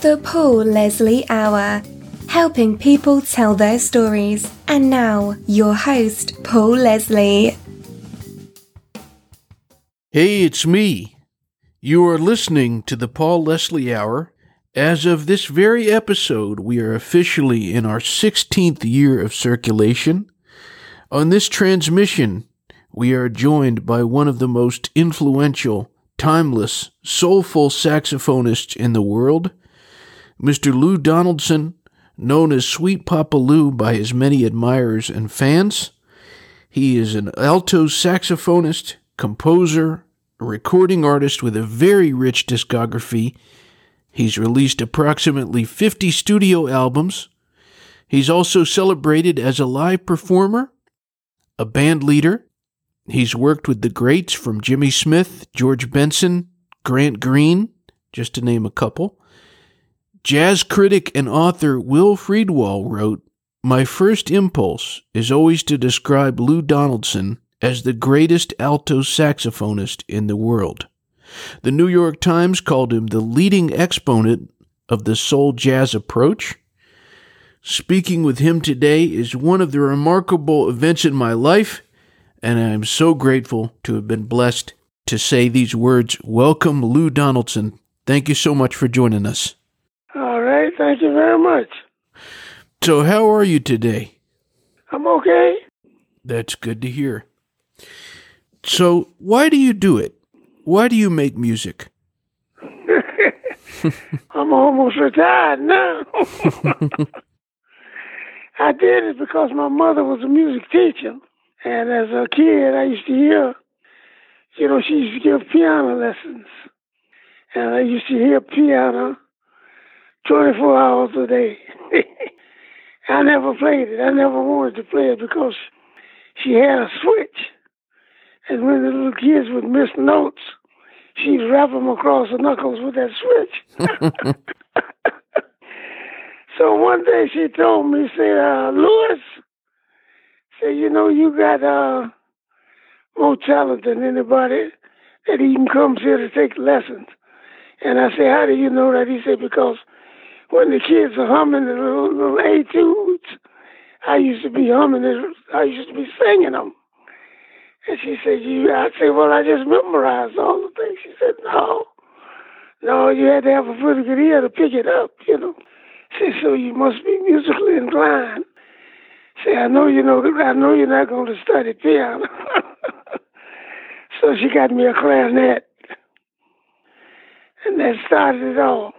The Paul Leslie Hour, helping people tell their stories. And now, your host, Paul Leslie. Hey, it's me. You are listening to the Paul Leslie Hour. As of this very episode, we are officially in our 16th year of circulation. On this transmission, we are joined by one of the most influential, timeless, soulful saxophonists in the world, Mr. Lou Donaldson, known as Sweet Poppa Lou by his many admirers and fans. He is an alto saxophonist, composer, recording artist with a very rich discography. He's released approximately 50 studio albums. He's also celebrated as a live performer, a band leader. He's worked with the greats from Jimmy Smith, George Benson, Grant Green, just to name a couple. Jazz critic and author Will Friedwald wrote, My first impulse is always to describe Lou Donaldson as the greatest alto saxophonist in the world. The New York Times called him the leading exponent of the soul jazz approach. Speaking with him today is one of the remarkable events in my life, and I am so grateful to have been blessed to say these words. Welcome, Lou Donaldson. Thank you so much for joining us. Thank you very much. So, how are you today? I'm okay. That's good to hear. So, why do you do it? Why do you make music? I'm almost retired now. I did it because my mother was a music teacher. And as a kid, I used to hear, you know, she used to give piano lessons. And I used to hear piano 24 hours a day. I never played it. I never wanted to play it because she had a switch. And when the little kids would miss notes, she'd wrap them across the knuckles with that switch. so one day she told me, said, uh, Louis, said, you know, you got uh, more talent than anybody that even comes here to take lessons. And I said, how do you know that? He said, because when the kids are humming the little, little etudes, I used to be humming it. I used to be singing them. And she said, "You?" I said, "Well, I just memorized all the things." She said, "No, no, you had to have a pretty good ear to pick it up, you know." She said, "So you must be musically inclined." Say, "I know you know. I know you're not going to study piano." so she got me a clarinet, and that started it all.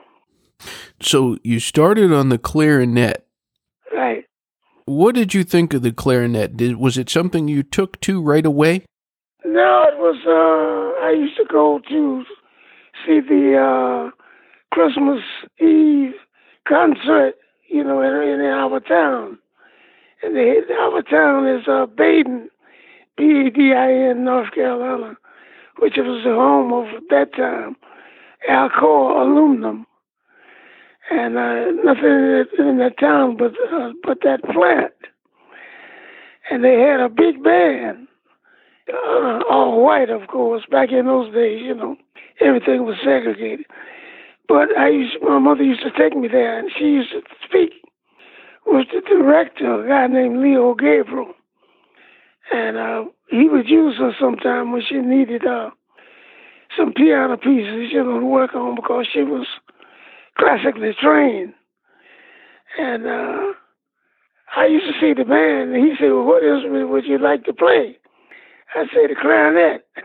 So you started on the clarinet. Right. What did you think of the clarinet? Did, was it something you took to right away? No, it was. Uh, I used to go to see the uh, Christmas Eve concert, you know, in, in our town. And the, our town is uh, Badin, B A D I N, North Carolina, which was the home of at that time Alcoa Aluminum and uh, nothing in, that town but uh, but that plant. And they had a big band, uh, all white, of course. Back in those days, you know, everything was segregated. But I used, my mother used to take me there, and she used to speak with the director, a guy named Leo Gabriel, and uh, he would use her sometime when she needed uh, some piano pieces, you know, to work on because she was classically trained. And uh, I used to see the band, and he said, Well, what instrument would you like to play? I said, The clarinet.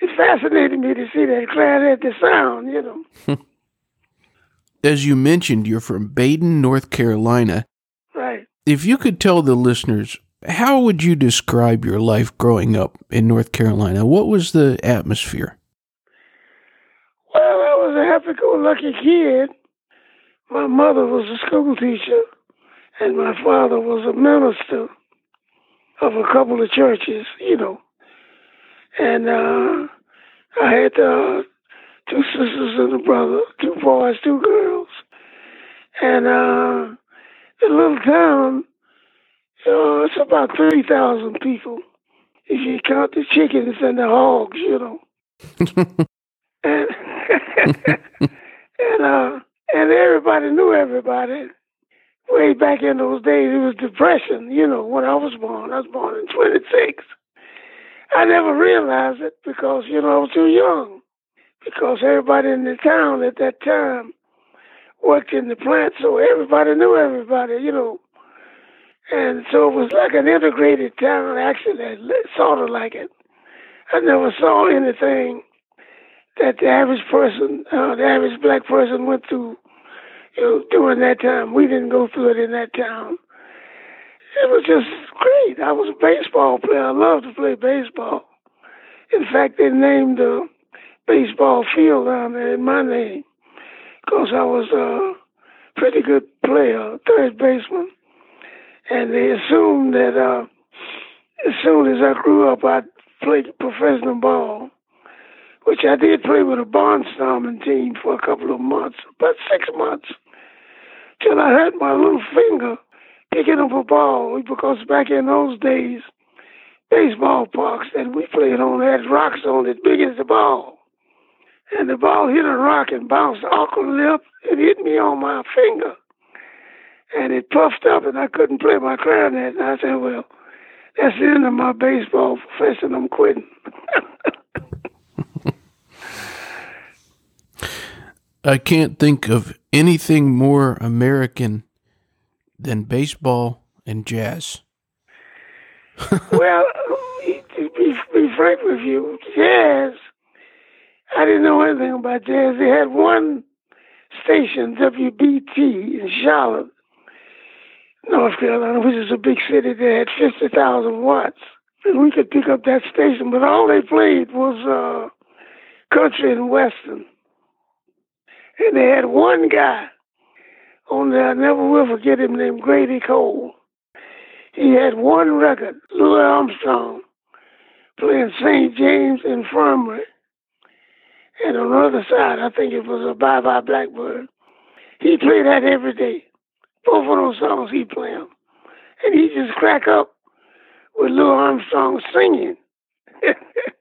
it fascinated me to see that clarinet, the sound, you know. As you mentioned, you're from Badin, North Carolina. Right. If you could tell the listeners, how would you describe your life growing up in North Carolina? What was the atmosphere? Was a happy-go-lucky kid. My mother was a school teacher, and my father was a minister of a couple of churches, you know. And uh, I had uh, two sisters and a brother, two boys, two girls. And uh, the little town, you know, it's about 30,000 people if you count the chickens and the hogs, you know. and And uh, and everybody knew everybody. Way back in those days, it was depression. You know, when I was born, I was born in '26. I never realized it because you know I was too young. Because everybody in the town at that time worked in the plant, so everybody knew everybody. You know, and so it was like an integrated town, actually, sort of like it. I never saw anything that the average person, uh, the average black person went through, you know, during that time. We didn't go through it in that town. It was just great. I was a baseball player. I loved to play baseball. In fact, they named the baseball field down there in my name because I was a pretty good player, third baseman and they assumed that uh, as soon as I grew up, I'd play professional ball, which I did play with a Barnstorming team for a couple of months, about six months, till I hurt my little finger picking up a ball because back in those days, baseball parks that we played on had rocks on it big as the ball. And the ball hit a rock and bounced awkwardly up and hit me on my finger and it puffed up and I couldn't play my clarinet. And I said, well, that's the end of my baseball profession. I'm quitting. I can't think of anything more American than baseball and jazz. well, to be, be frank with you, jazz, I didn't know anything about jazz. They had one station, WBT, in Charlotte, North Carolina, which is a big city that had 50,000 watts. And we could pick up that station, but all they played was uh, country and western. And they had one guy on there, I never will forget him, named Grady Cole. He had one record, Louis Armstrong, playing St. James Infirmary. And on the other side, I think it was a Bye Bye Blackbird. He played that every day both of those songs he played. And he just crack up with Louis Armstrong singing.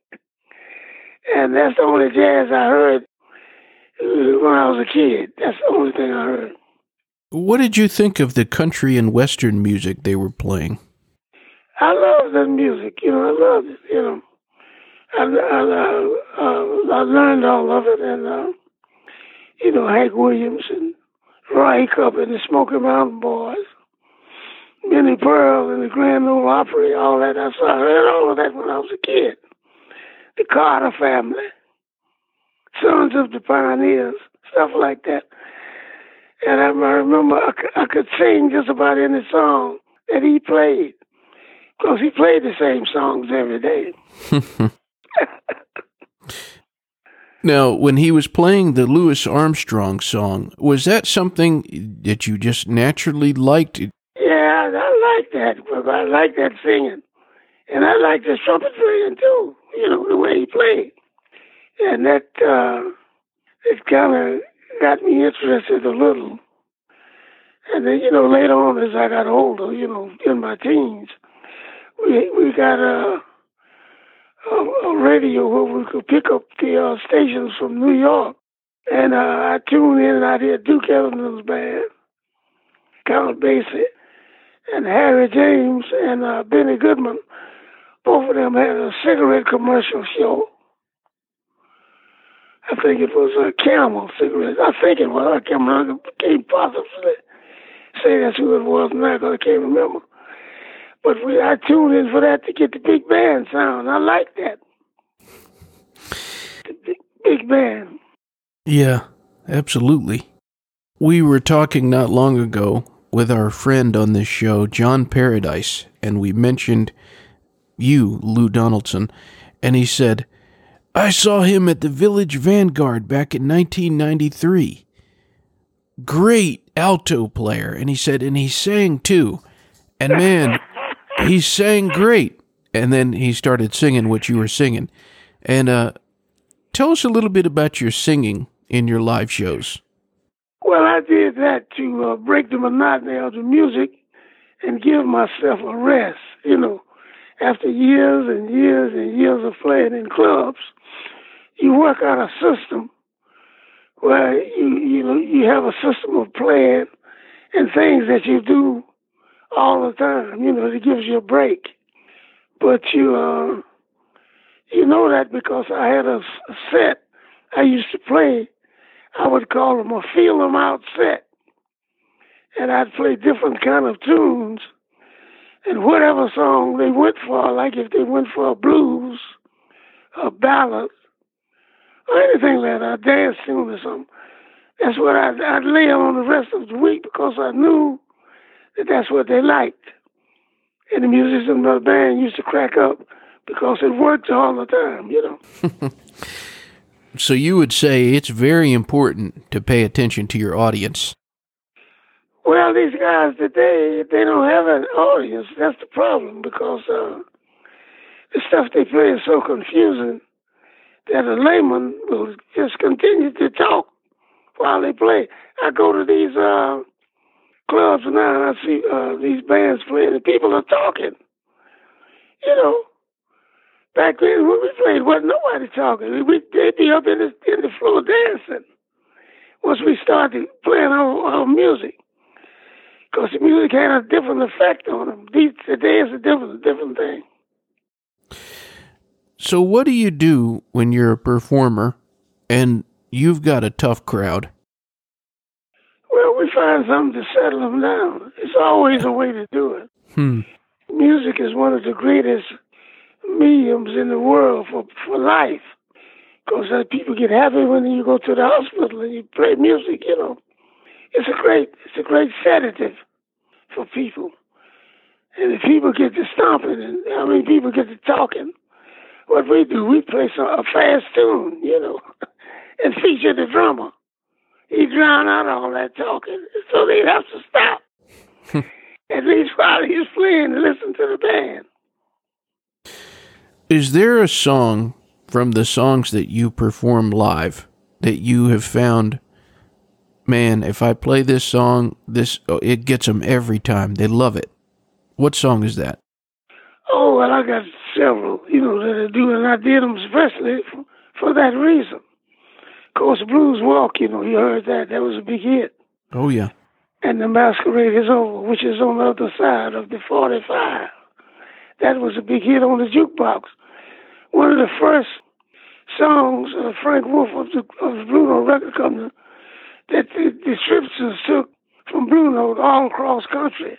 and that's the only jazz I heard when I was a kid. That's the only thing I heard. What did you think of the country and western music they were playing? I love the music. You know, I love it. You know, I, I, uh, I learned all of it, and uh, you know, Hank Williams and Roy Acuff and the Smoky Mountain Boys, Minnie Pearl and the Grand Ole Opry, all that. I saw I heard all of that when I was a kid. The Carter family, Sons of the Pioneers, stuff like that. And I remember I, I could sing just about any song that he played because he played the same songs every day. Now, when he was playing the Louis Armstrong song, was that something that you just naturally liked? Yeah, I like that. I like that singing. And I like the trumpet playing too, you know, the way he played. And that, uh, it kind of got me interested a little. And then, you know, later on as I got older, you know, in my teens, we we got a a, a radio where we could pick up the uh, stations from New York. And uh, I tuned in and I hear Duke Ellington's band, Count Basie, and Harry James and uh, Benny Goodman. Both of them had a cigarette commercial show. I think it was a Camel cigarette. I think it was. I can't remember. I can't possibly say that's who it was now because I can't remember. But we, I tuned in for that to get the big band sound. I like that. The big, big band. Yeah, absolutely. We were talking not long ago with our friend on this show, John Paradise, and we mentioned you, Lou Donaldson, and he said, I saw him at the Village Vanguard back in 1993. Great alto player. And he said, and he sang too. And man, he sang great. And then he started singing what you were singing. And uh, tell us a little bit about your singing in your live shows. Well, I did that to uh, break the monotony of the music and give myself a rest. You know, after years and years and years of playing in clubs, you work out a system where you you you have a system of playing and things that you do all the time. You know, it gives you a break. But you uh, you know that because I had a set I used to play. I would call them a feel them out set, and I'd play different kind of tunes, and whatever song they went for, like if they went for a blues, a ballad, or anything like that, a dance tune or something. That's what I'd, I'd lay on the rest of the week because I knew that that's what they liked. And the musicians of the band used to crack up because it worked all the time, you know. so you would say it's very important to pay attention to your audience. Well, these guys today, they don't have an audience. That's the problem because uh, the stuff they play is so confusing that a layman will just continue to talk while they play. I go to these uh, clubs now and I see uh, these bands playing and people are talking. You know, back then when we played, wasn't nobody talking. We, they'd be up in the, in the floor dancing once we started playing our, our music. Because the music had a different effect on them. These, today is a different, different thing. So, what do you do when you're a performer and you've got a tough crowd? Well, we find something to settle them down. It's always a way to do it. Hmm. Music is one of the greatest mediums in the world for, for life. Because uh, people get happy when you go to the hospital and you play music, you know. It's a great, it's a great sedative for people. And if people get to stomping, and I mean, people get to talking, what we do, we play some, a fast tune, you know, and feature the drummer. He drown out all that talking, so they have to stop. At least while he's playing, listen to the band. Is there a song from the songs that you perform live that you have found? Man, if I play this song, this oh, it gets them every time. They love it. What song is that? Oh well, I got several, you know, that I do, and I did them especially for, for that reason. Of course, Blues Walk, you know, you heard that. That was a big hit. Oh, yeah. And The Masquerade is Over, which is on the other side of the 45. That was a big hit on the jukebox. One of the first songs of Frank Wolff of the, of the Blue Note Record Company that the distributors took from Blue Note all across country.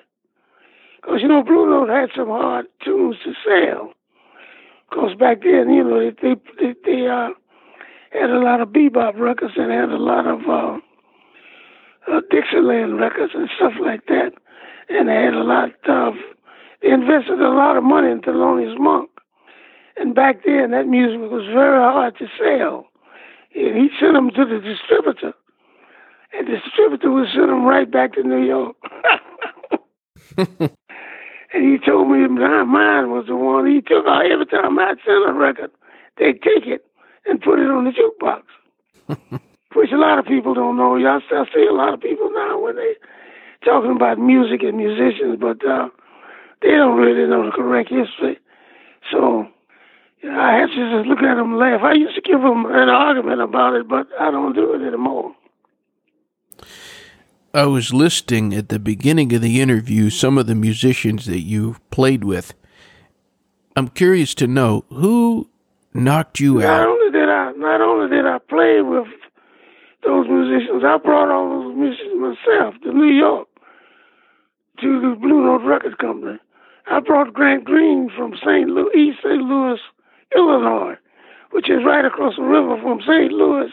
Because, you know, Blue Note had some hard tunes to sell. Because back then, you know, they they, they uh, had a lot of bebop records and had a lot of uh, uh, Dixieland records and stuff like that. And they had a lot of, they invested a lot of money in Thelonious Monk. And back then, that music was very hard to sell. And he sent them to the distributor. And the distributor would send them right back to New York. And he told me mine was the one he took out every time I'd send a record, they'd take it and put it on the jukebox. Which a lot of people don't know. I still see a lot of people now when they talking about music and musicians, but uh, they don't really know the correct history. So you know, I had to just look at them and laugh. I used to give them an argument about it, but I don't do it anymore. I was listing at the beginning of the interview some of the musicians that you played with. I'm curious to know who knocked you not out. Not only did I, not only did I play with those musicians, I brought all those musicians myself to New York to the Blue Note Records Company. I brought Grant Green from St. Louis, East St. Louis, Illinois, which is right across the river from St. Louis,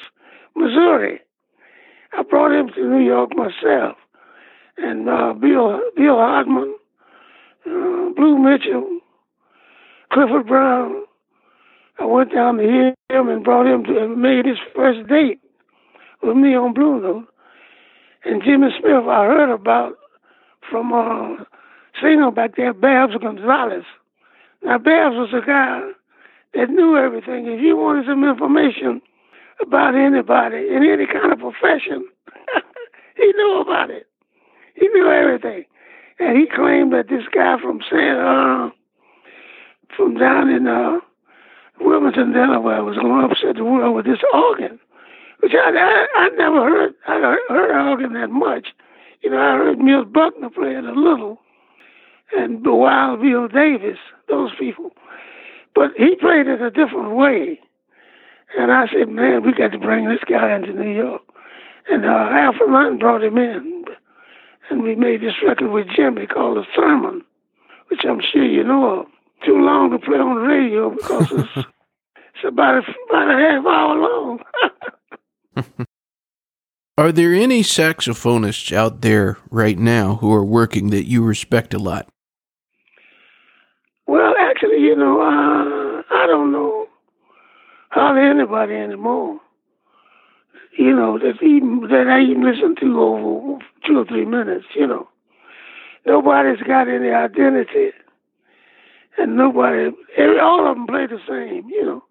Missouri. I brought him to New York myself. And uh, Bill Bill Hardman, uh, Blue Mitchell, Clifford Brown. I went down to hear him and brought him to and made his first date with me on Blue Note. And Jimmy Smith, I heard about from uh, singer back there, Babs Gonzalez. Now, Babs was a guy that knew everything. If you wanted some information about anybody in any kind of profession. he knew about it. He knew everything. And he claimed that this guy from San, uh, from down in uh, Wilmington, Delaware, was going to upset the world with this organ, which I, I, I never heard. I heard organ that much. You know, I heard Milt Buckner play it a little, and the Wild Bill Davis, those people. But he played it a different way. And I said, man, we got to bring this guy into New York. And uh, Alfred Martin brought him in. And we made this record with Jimmy called The Sermon, which I'm sure you know of. Too long to play on the radio because it's, it's about, a, about a half hour long. are there any saxophonists out there right now who are working that you respect a lot? Well, actually, you know, uh, I don't know hardly anybody anymore. You know, that even that I even listen to over two or three minutes. You know, nobody's got any identity, and nobody, every, all of them play the same. You know,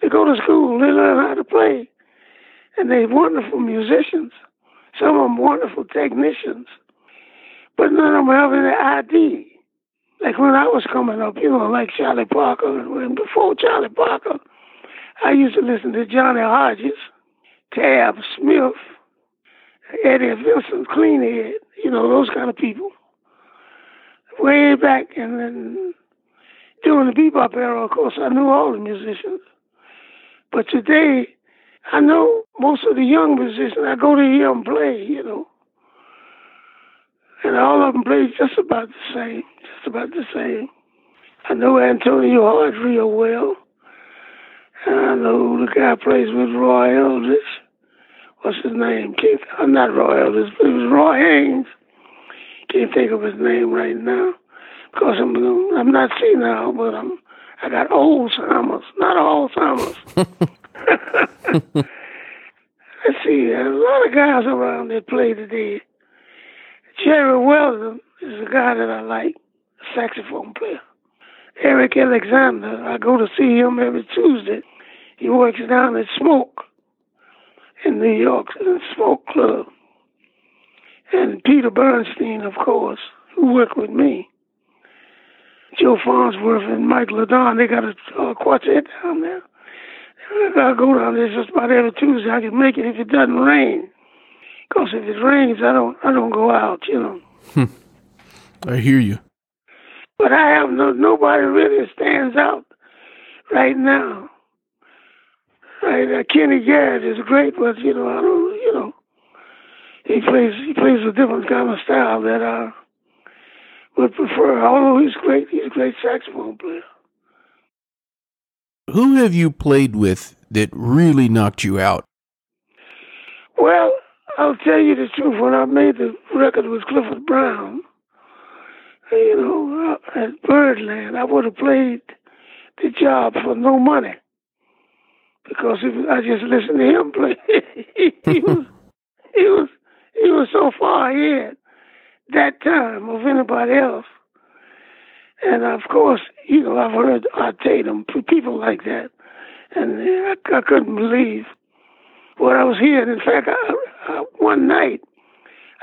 they go to school, they learn how to play, and they're wonderful musicians. Some of them wonderful technicians, but none of them have any ID. Like when I was coming up, you know, like Charlie Parker, and before Charlie Parker, I used to listen to Johnny Hodges, Tab Smith, Eddie Vinson, Cleanhead, you know, those kind of people. Way back and then during the bebop era, of course, I knew all the musicians. But today, I know most of the young musicians. I go to hear them play, you know. And all of them play just about the same, just about the same. I know Antonio Hart real well. And I know the guy plays with Roy Eldridge. What's his name? Can't, I'm not Roy Eldridge, but it was Roy Haynes. Can't think of his name right now because I'm I'm not senile, but I'm I got Alzheimer's, not Alzheimer's. Let's see, a lot of guys around that play today. Jerry Weldon is a guy that I like, saxophone player. Eric Alexander, I go to see him every Tuesday. He works down at Smoke in New York, the Smoke Club. And Peter Bernstein, of course, who worked with me. Joe Farnsworth and Mike LeDonne, they got a uh, quartet down there. I go down there just about every Tuesday. I can make it if it doesn't rain. Because if it rains, I don't, I don't go out. You know. Hmm. I hear you. But I have no nobody really stands out right now. Uh, Kenny Garrett is great, but you know, I don't, you know, he plays he plays a different kind of style that I would prefer. Although he's great, he's a great saxophone player. Who have you played with that really knocked you out? Well, I'll tell you the truth. When I made the record with Clifford Brown, you know, uh, at Birdland, I would have played the job for no money because if I just listened to him play, he was he was he was so far ahead that time of anybody else. And of course, you know, I've heard Art Tatum, people like that, and I, I couldn't believe what I was hearing. In fact, I, I, one night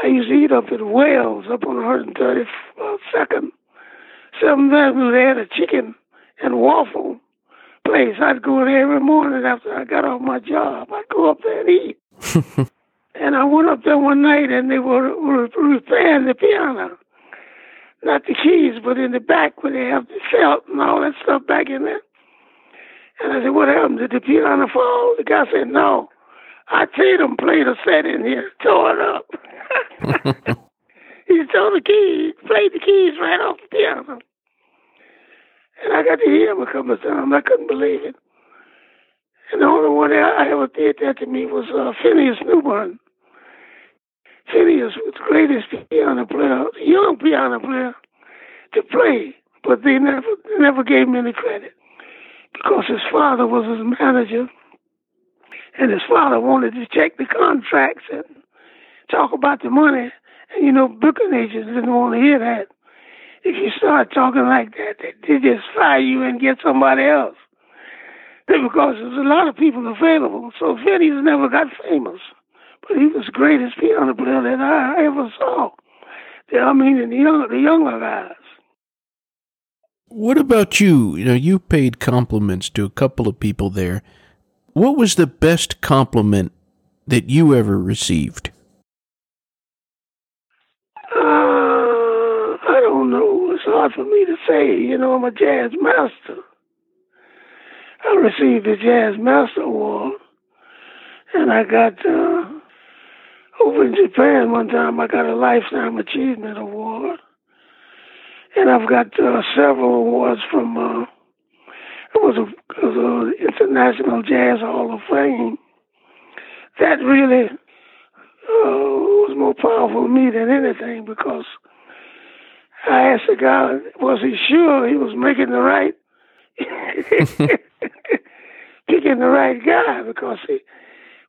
I used to eat up at Wells up on 132nd, Seventh Avenue. They had a chicken and waffle place. I'd go there every morning after I got off my job. I'd go up there and eat. and I went up there one night and they were, were repairing the piano. Not the keys, but in the back where they have the felt and all that stuff back in there. And I said, what happened? Did the piano fall? The guy said, no. I Tatum played a set in here, tore it up. he stole the keys, played the keys right off the piano. And I got to hear him a couple of times. I couldn't believe it. And the only one I ever did that to me was uh, Phineas Newborn. Phineas was the greatest piano player, young piano player to play, but they never they never gave him any credit because his father was his manager, and his father wanted to check the contracts and talk about the money. And you know, booking agents didn't want to hear that if you start talking like that, they just fire you and get somebody else. Because there's a lot of people available. So Phineas never got famous. But he was the greatest piano player that I ever saw. I mean, in the younger, the younger guys. What about you? You know, you paid compliments to a couple of people there. What was the best compliment that you ever received? Uh, I don't know. It's hard for me to say. You know, I'm a jazz master. I received the Jazz Master Award, and I got uh, over in Japan one time. I got a Lifetime Achievement Award, and I've got uh, several awards from. Uh, it was a International Jazz Hall of Fame. That really uh, was more powerful to me than anything because I asked the guy, was he sure he was making the right picking the right guy because he,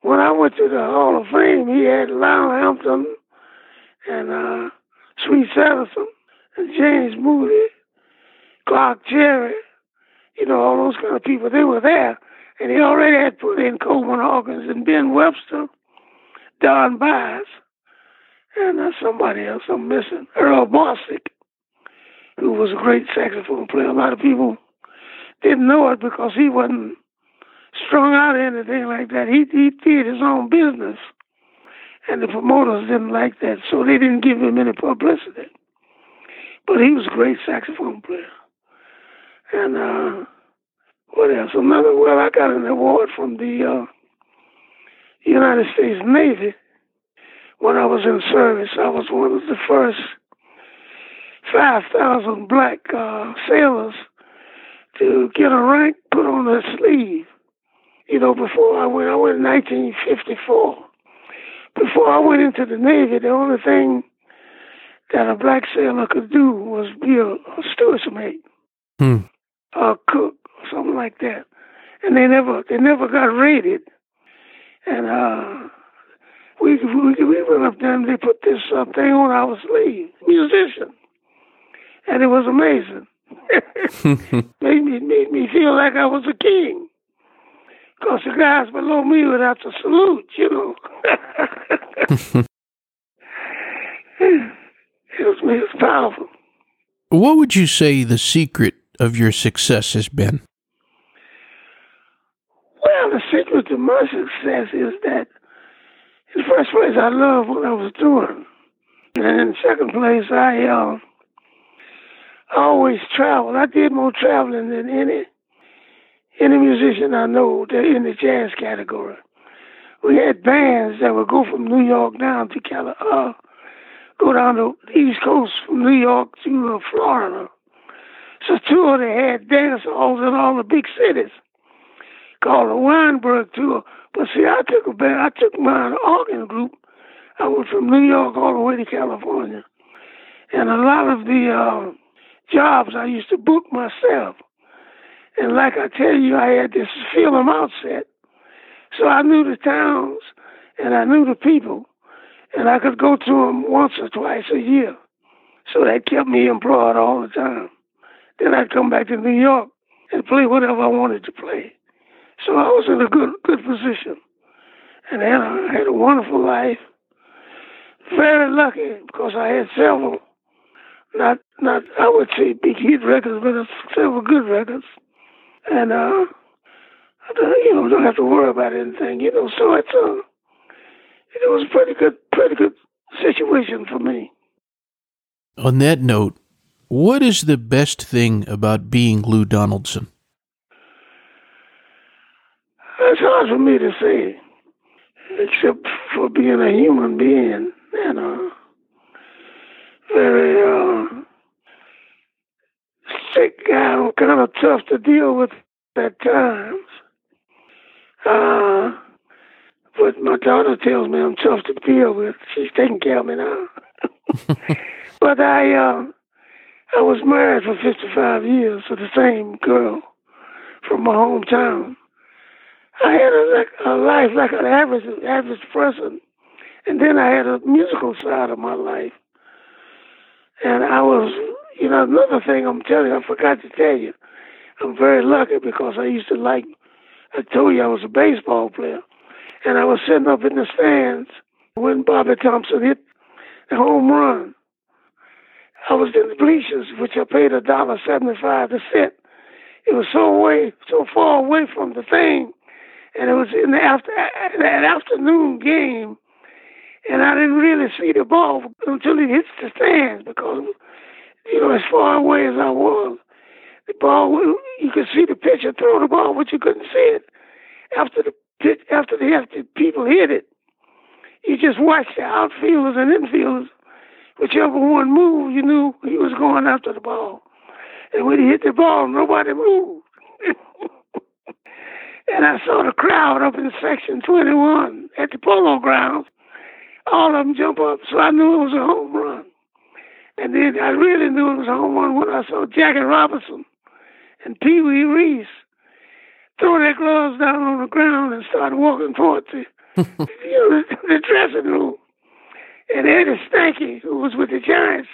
when I went to the Hall of Fame, he had Lionel Hampton and uh, Sweets Edison and James Moody, Clark Terry, you know, all those kind of people. They were there. And he already had put in Coleman Hawkins and Ben Webster, Don Byas, and uh, somebody else I'm missing, Earl Bostic, who was a great saxophone player. A lot of people didn't know it because he wasn't strung out or anything like that. He he did his own business, and the promoters didn't like that, so they didn't give him any publicity. But he was a great saxophone player. And uh, what else? Another well, I got an award from the uh, United States Navy when I was in service. I was one of the first five thousand black uh, sailors to get a rank put on their sleeve. You know, before I went, I went in 1954. Before I went into the Navy, the only thing that a black sailor could do was be a, a steward's mate, Hmm. a cook, or something like that. And they never, they never got rated. And uh, we, we we went up there and they put this uh, thing on our sleeve, musician, and it was amazing. made me made me feel like I was a king. Cause the guys below me would have to salute, you know. it was it was powerful. what would you say the secret of your success has been? Well, the secret to my success is that, in the first place, I love what I was doing, and in the second place, I uh, Always traveled. I did more traveling than any any musician I know that in the jazz category. We had bands that would go from New York down to Cali, uh, go down the East Coast from New York to uh, Florida. So tour they had dance halls in all the big cities called the Weinberg tour. But see, I took a band, I took my organ group. I went from New York all the way to California, and a lot of the uh, jobs I used to book myself. And like I tell you, I had this film outset. So I knew the towns and I knew the people. And I could go to them once or twice a year. So that kept me employed all the time. Then I'd come back to New York and play whatever I wanted to play. So I was in a good good position. And then I had a wonderful life. Very lucky because I had several, not not I would say big hit records, but several good records and uh, you know, don't have to worry about anything, you know. So it's uh, it was a pretty good, pretty good situation for me. On that note, what is the best thing about being Lou Donaldson? It's hard for me to say, except for being a human being and uh, very uh, sick guy, kind of tough to deal with at times. Uh, but my daughter tells me I'm tough to deal with. She's taking care of me now. but I, uh, I was married for 55 years to the same girl from my hometown. I had a, like, a life like an average average person, and then I had a musical side of my life. And I was, you know, another thing I'm telling you, I forgot to tell you. I'm very lucky because I used to like. I told you I was a baseball player, and I was sitting up in the stands when Bobby Thomson hit the home run. I was in the bleachers, which I paid a dollar seventy-five to sit. It was so away, so far away from the thing, and it was in the after that afternoon game, and I didn't really see the ball until it hits the stands because you know as far away as I was, the ball you could see the pitcher throw the ball, but you couldn't see it after the pitch after the after people hit it. You just watched the outfielders and infielders, whichever one moved, you knew he was going after the ball. And when he hit the ball, nobody moved. and I saw the crowd up in section 21 at the polo grounds. All of them jump up, so I knew it was a home run. And then I really knew it was a home run when I saw Jackie Robinson and Pee Wee Reese throw their gloves down on the ground and start walking towards the, you know, the, the dressing room. And Eddie Stanky, who was with the Giants,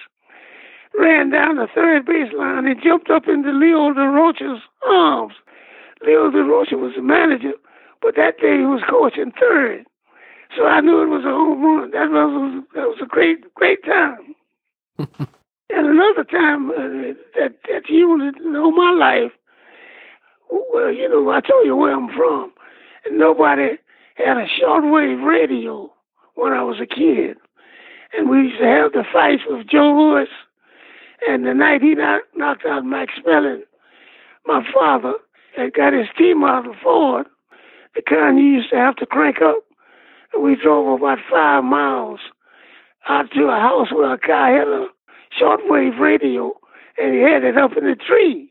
ran down the third baseline and jumped up into Leo Durocher's arms. Leo Durocher was the manager, but that day he was coaching third. So I knew it was a home run. That was that was a great great time. and another time uh, that that you know my life. Well, you know, I told you where I'm from, and nobody had a shortwave radio when I was a kid, and we used to have the fights with Joe Louis and the night he knocked out Max Schmeling, my father had got his team T model Ford, the kind you used to have to crank up. We drove about five miles out to a house where a guy had a shortwave radio and he had it up in the tree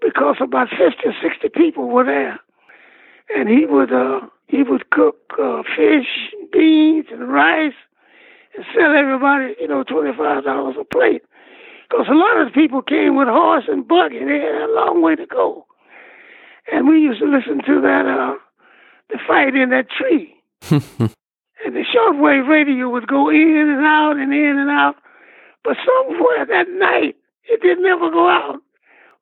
because about 50 or 60 people were there. And he would uh, he would cook uh, fish, beans, and rice and sell everybody, you know, $25 a plate. Because a lot of people came with horse and buggy. They had a long way to go. And we used to listen to that, uh, the fight in that tree. And the shortwave radio would go in and out and in and out. But somewhere that night, it didn't ever go out.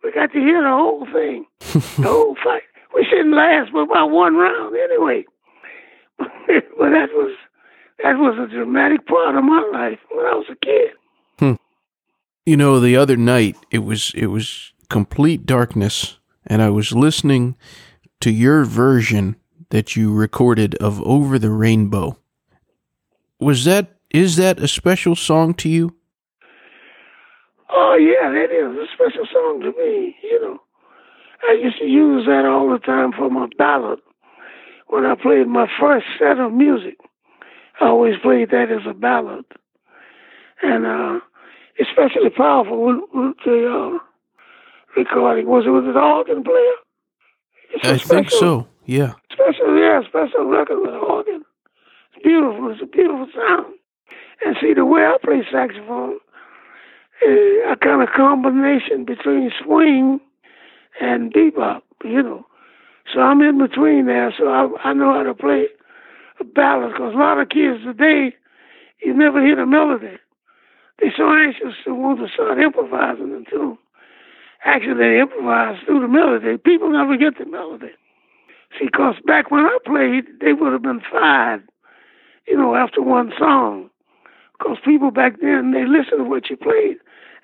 We got to hear the whole thing, the whole fight. We shouldn't last but about one round anyway. but that was that was a dramatic part of my life when I was a kid. Hmm. You know, the other night it was it was complete darkness and I was listening to your version that you recorded of Over the Rainbow. Was that is that a special song to you? Oh yeah, that is a special song to me, you know. I used to use that all the time for my ballad. When I played my first set of music, I always played that as a ballad. And uh especially powerful with, with the uh, recording. Was it with the organ player? I think so. Yeah. Special, yeah, special record with organ. It's beautiful. It's a beautiful sound. And see, the way I play saxophone, eh, is a kind of combination between swing and bebop, you know. So I'm in between there, so I, I know how to play a ballad. Because a lot of kids today, you never hear the melody. They're so anxious to want to start improvising the tune. Actually, they improvise through the melody. People never get the melody. See, because back when I played, they would have been fired, you know, after one song. Because people back then, they listened to what you played,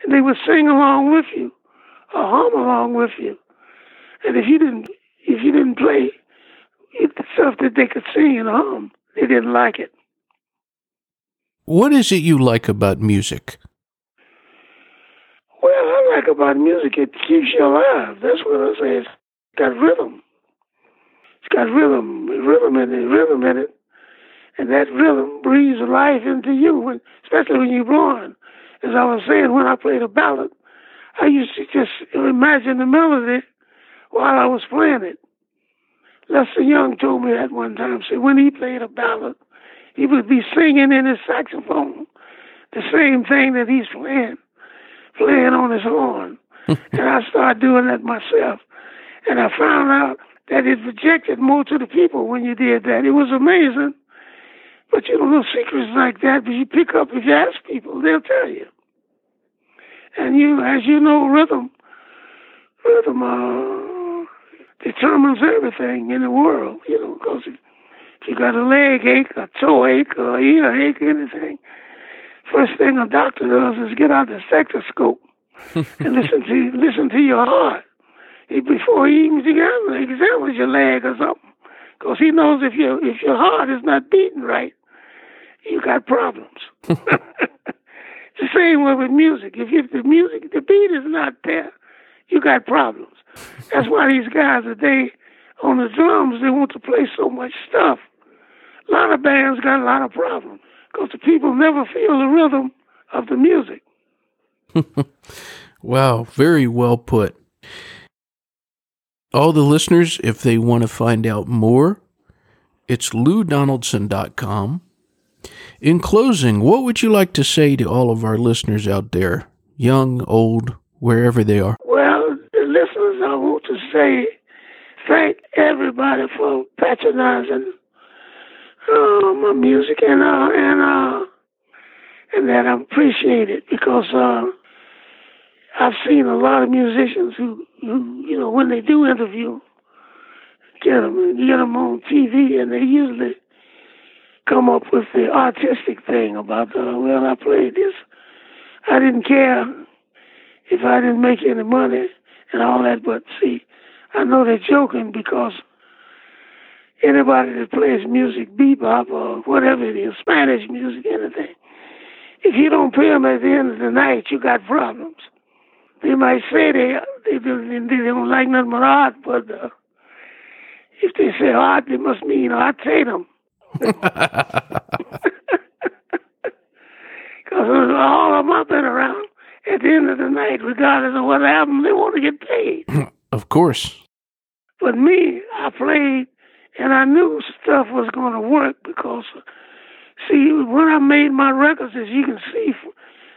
and they would sing along with you, or hum along with you. And if you didn't, if you didn't play the stuff that they could sing and hum, they didn't like it. What is it you like about music? Well, I like about music, it keeps you alive. That's what I say. It's got rhythm. It's got rhythm, rhythm in it, rhythm in it. And that rhythm breathes life into you, when, especially when you're born. As I was saying, when I played a ballad, I used to just imagine the melody while I was playing it. Lester Young told me that one time. Said when he played a ballad, he would be singing in his saxophone the same thing that he's playing, playing on his horn. and I started doing that myself. And I found out that it projected more to the people when you did that. It was amazing. But you know, little secrets like that, but you pick up if you ask people, they'll tell you. And you, as you know, rhythm, rhythm uh, determines everything in the world, you know, because if you got a leg ache, a toe ache, or ear ache, anything, first thing a doctor does is get out the stethoscope and listen to listen to your heart before he even examines your leg or something, because he knows if your if your heart is not beating right, you got problems. the same way with music. If, if the music, the beat is not there, you got problems. That's why these guys today on the drums they want to play so much stuff. A lot of bands got a lot of problems because the people never feel the rhythm of the music. wow, very well put. All the listeners, if they want to find out more, it's loudonaldson.com. In closing, what would you like to say to all of our listeners out there, young, old, wherever they are? Well, the listeners, I want to say thank everybody for patronizing uh, my music and uh, and uh, and that I appreciate it because uh, I've seen a lot of musicians who, who, you know, when they do interview, get them, get them on TV, and they usually come up with the artistic thing about, uh, well, I played this. I didn't care if I didn't make any money and all that, but see, I know they're joking because anybody that plays music, bebop or whatever it is, Spanish music, anything, if you don't pay them at the end of the night, you got problems. They might say they they don't, they don't like nothing but art, but uh, if they say art, they must mean art them. Because all of them I've been around, at the end of the night, regardless of what happened, they want to get paid. of course. But me, I played, and I knew stuff was going to work because, see, when I made my records, as you can see,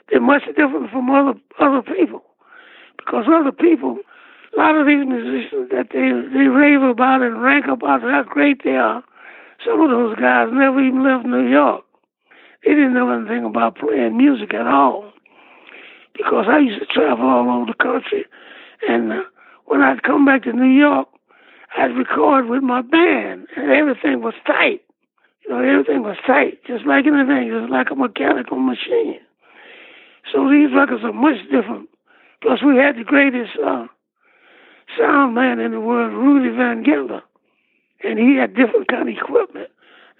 they're much different from other other people. Because other people, a lot of these musicians that they they rave about and rank about how great they are, some of those guys never even left New York. They didn't know anything about playing music at all. Because I used to travel all over the country, and uh, when I'd come back to New York, I'd record with my band, and everything was tight. You know, everything was tight, just like anything, just like a mechanical machine. So these records are much different. Plus, we had the greatest uh, sound man in the world, Rudy Van Gelder and he had different kind of equipment.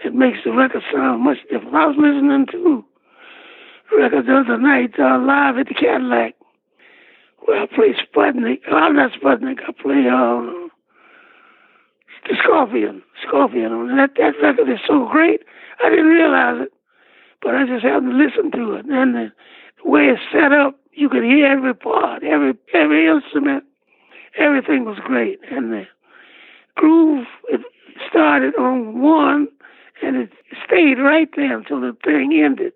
It makes the record sound much different. I was listening to record the other night uh, live at the Cadillac where I play Sputnik. I'm not Sputnik. I play uh, the Scorpion. Scorpion. And that, that record is so great. I didn't realize it, but I just happened to listen to it. And the, the way it's set up, you could hear every part, every every instrument. Everything was great. And the groove, it started on one and it stayed right there until the thing ended.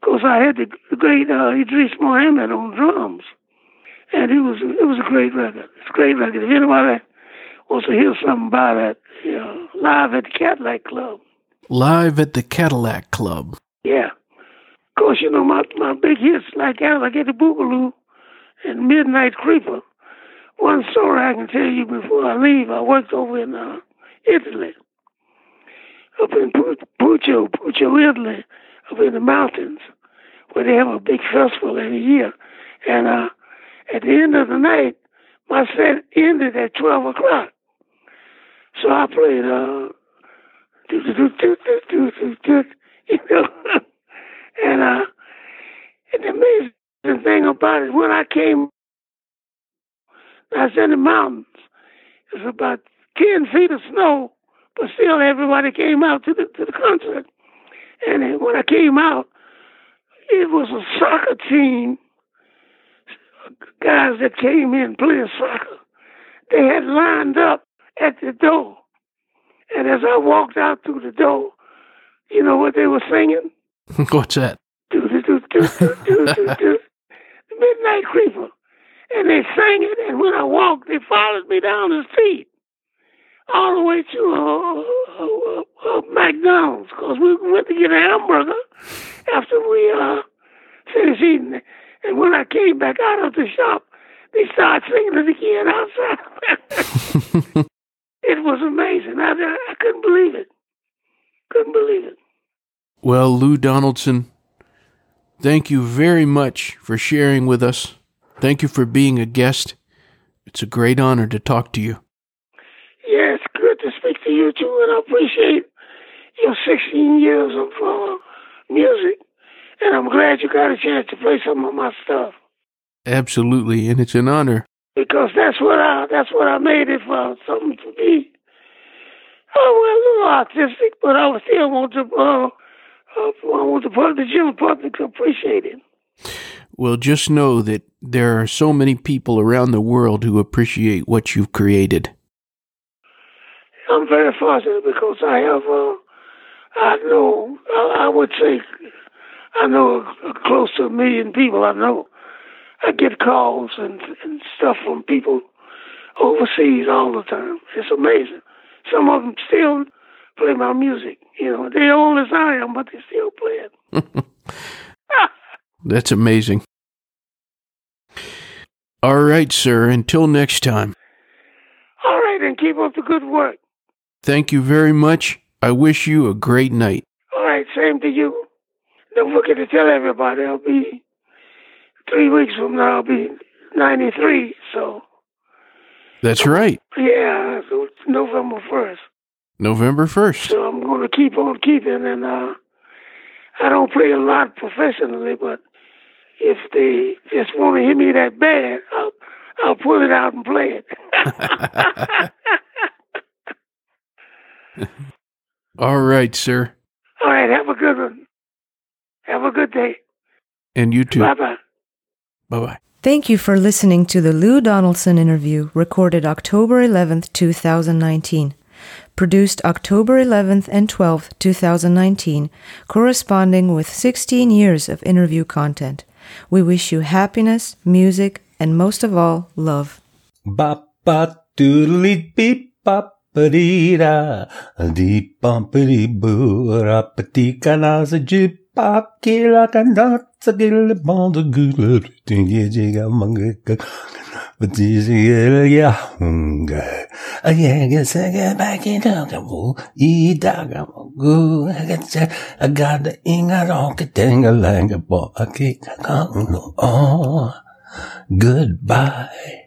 Because I had the, the great uh, Idris Muhammad on drums, and it was it was a great record. It's a great record. If anybody wants to hear something about it, you know, live at the Cadillac Club. Live at the Cadillac Club. Yeah. Course, you know my my big hits like Alligator Boogaloo and Midnight Creeper. One story I can tell you before I leave. I worked over in uh, Italy, up in Puccio, Puccio, Italy, up in the mountains, where they have a big festival every year. And uh, at the end of the night, my set ended at 12 o'clock. So I played, uh, you know, and, uh, and the amazing thing about it, when I came, I was in the mountains. It's about 10 feet of snow, but still everybody came out to the, to the concert. And when I came out, it was a soccer team, guys that came in playing soccer. They had lined up at the door. And as I walked out through the door, you know what they were singing? What's that? Midnight Creeper. And they sang it, and when I walked, they followed me down the street all the way to uh, uh, uh, McDonald's because we went to get a hamburger after we uh, finished eating. And when I came back out of the shop, they started singing it again outside. it was amazing. I, I couldn't believe it. Couldn't believe it. Well, Lou Donaldson, thank you very much for sharing with us. Thank you for being a guest. It's a great honor to talk to you Yeah, it's good to speak to you too, and I appreciate your 16 years of uh, music. And I'm glad you got a chance to play some of my stuff. Absolutely, and it's an honor. Because that's what I that's what I made it for, something to be. Oh well, a little artistic, but I still want to uh, I want the public, the general public to appreciate it. Well, just know that there are so many people around the world who appreciate what you've created. I'm very fortunate because I have, uh, I know, I, I would say, I know close to a million people I know. I get calls and, and stuff from people overseas all the time. It's amazing. Some of them still play my music. You know, they're old as I am, but they still play it. That's amazing. All right, sir. Until next time. All right, and keep up the good work. Thank you very much. I wish you a great night. All right, same to you. Don't forget to tell everybody I'll be three weeks from now. I'll be ninety-three. So. That's right. Yeah, so November first. November first. So I'm going to keep on keeping, and uh, I don't play a lot professionally, but if they just want to hear me that bad, I'll, I'll pull it out and play it. All right, sir. All right, have a good one. Have a good day. And you too. Bye bye. Bye bye. Thank you for listening to the Lou Donaldson interview recorded October 11th, 2019 produced October 11th and 12th, 2019, corresponding with 16 years of interview content. We wish you happiness, music, and most of all, love. Bapa doodly beep bop dee da dee bumpity boo rapati kanaza jip pop kila sa gil bond gul ting ye jiga manga but this is yeah hunger a yeah say back in the woo e daga go I got the inga rock tinga langa bo a kick oh goodbye